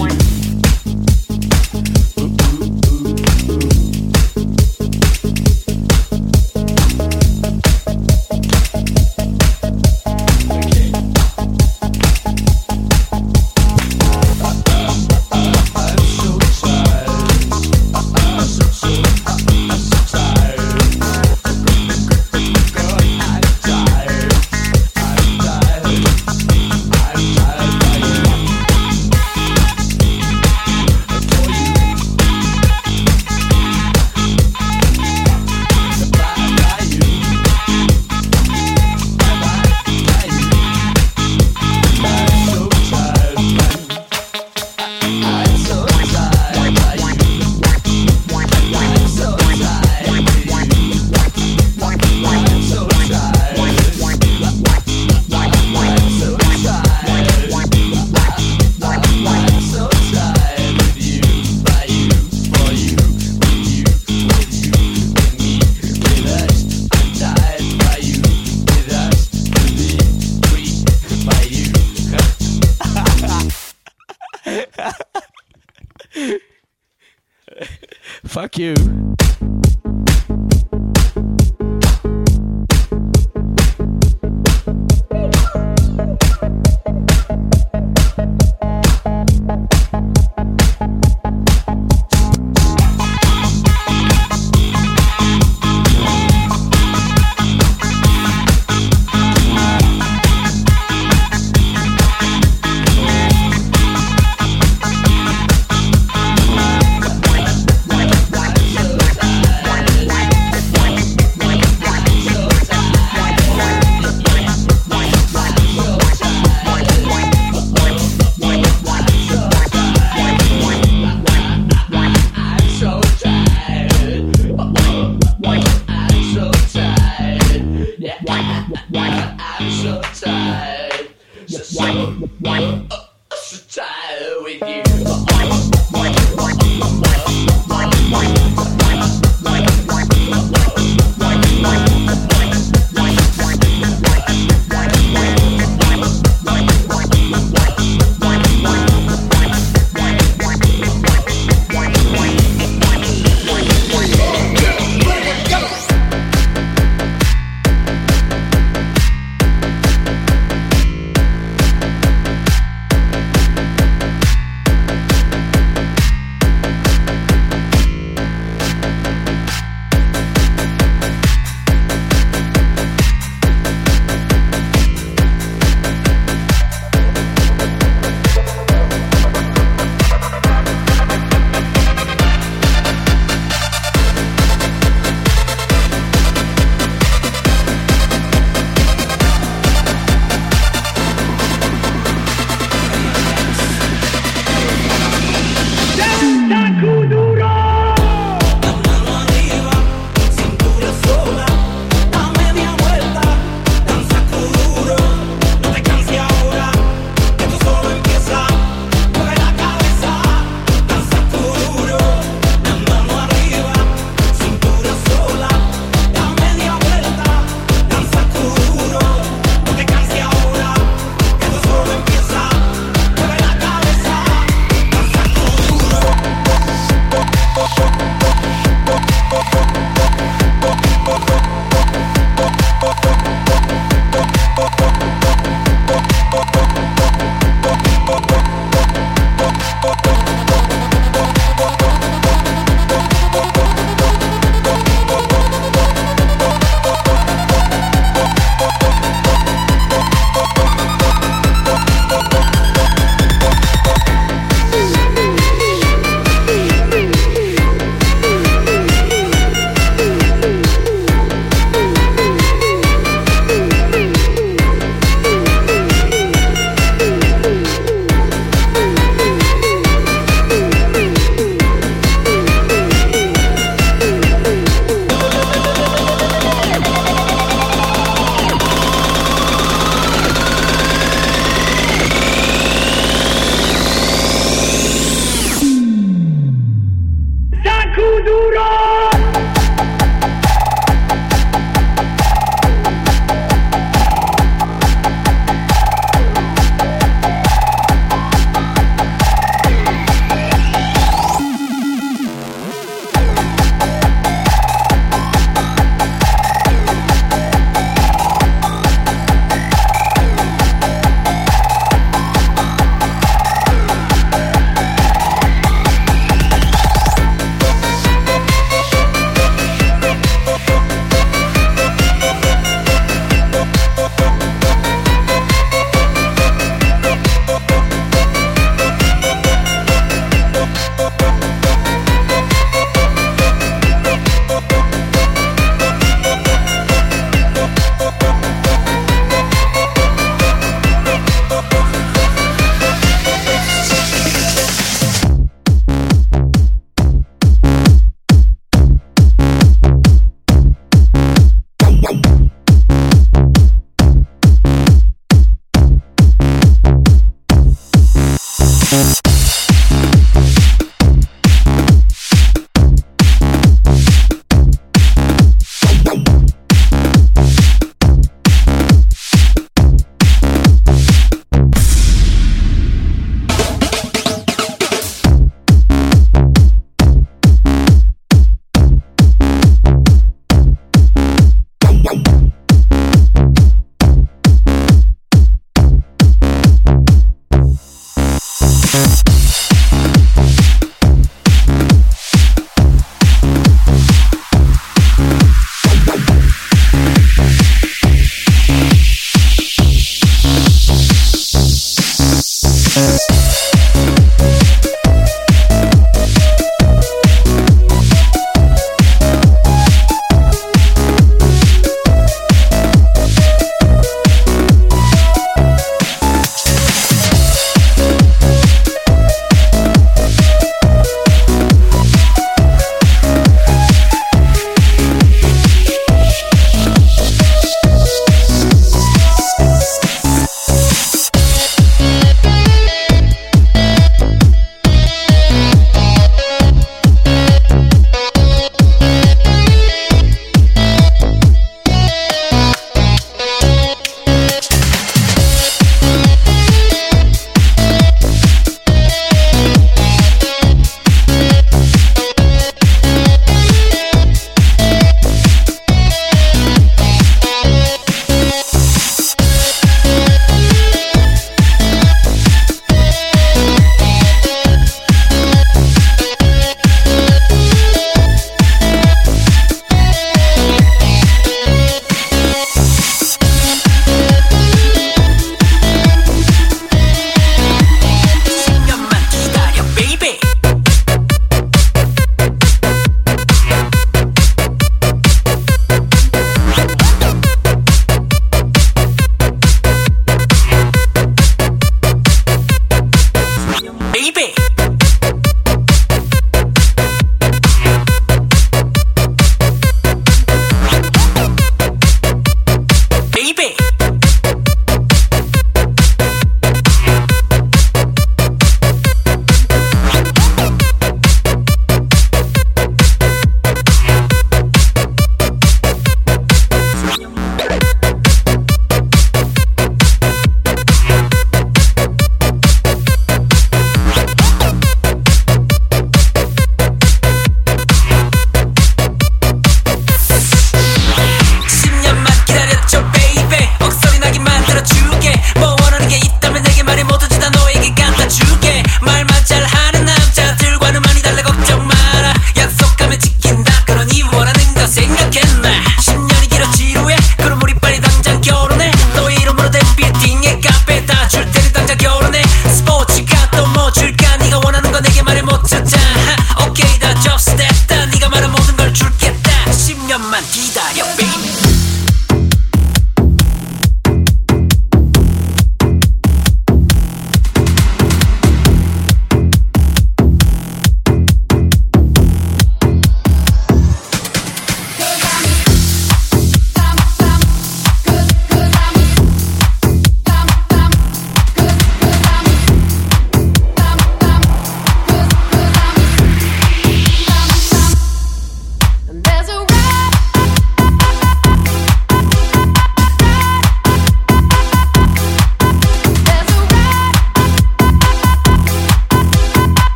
Money. you.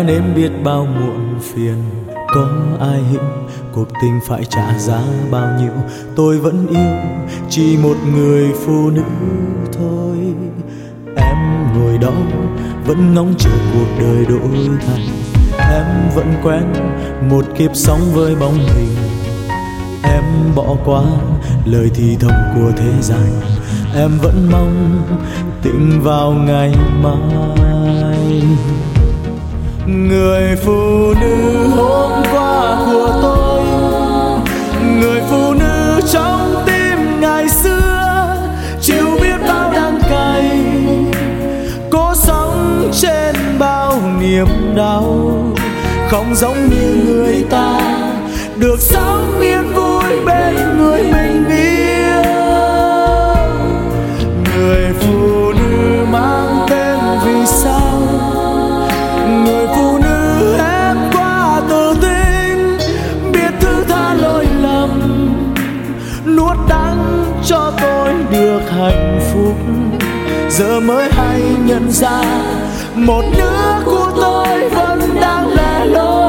Đã nếm biết bao muộn phiền. Có ai hiểu cuộc tình phải trả giá bao nhiêu? Tôi vẫn yêu chỉ một người phụ nữ thôi. Em ngồi đó vẫn ngóng chờ cuộc đời đổi thay. Em vẫn quen một kiếp sống với bóng hình. Em bỏ qua lời thì thầm của thế gian. Em vẫn mong tỉnh vào ngày mai người phụ nữ hôm qua của tôi. Người phụ nữ trong tim ngày xưa, chịu biết bao đắng cay. Cố sống trên bao niềm đau, không giống như người ta. Được sống yên vui bên giờ mới hay nhận ra một nửa của tôi vẫn đang lẻ loi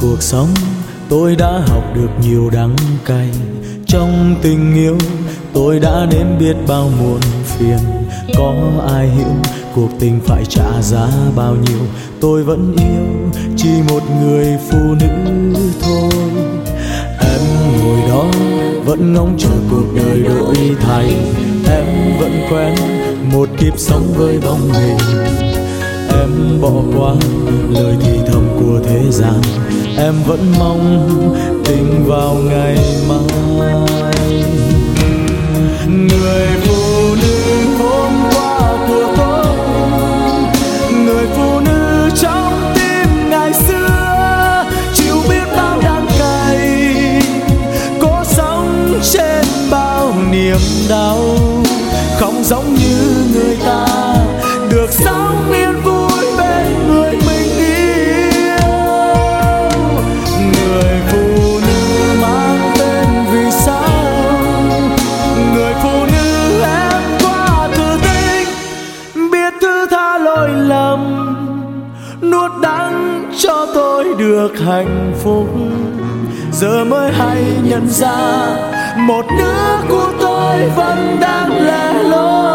cuộc sống, tôi đã học được nhiều đắng cay. Trong tình yêu, tôi đã nếm biết bao muộn phiền. Có ai hiểu cuộc tình phải trả giá bao nhiêu? Tôi vẫn yêu chỉ một người phụ nữ thôi. Em ngồi đó vẫn ngóng chờ cuộc đời đổi thay. Em vẫn quen một kiếp sống với bóng hình. Em bỏ qua lời thì thầm của thế gian em vẫn mong tình vào ngày mai. Người phụ nữ hôm qua của tôi, người phụ nữ trong tim ngày xưa, chịu biết bao đắng cay cố sống trên bao niềm đau, không giống như hạnh phúc. Giờ mới hay nhận ra một đứa của tôi vẫn đang lẻ loi.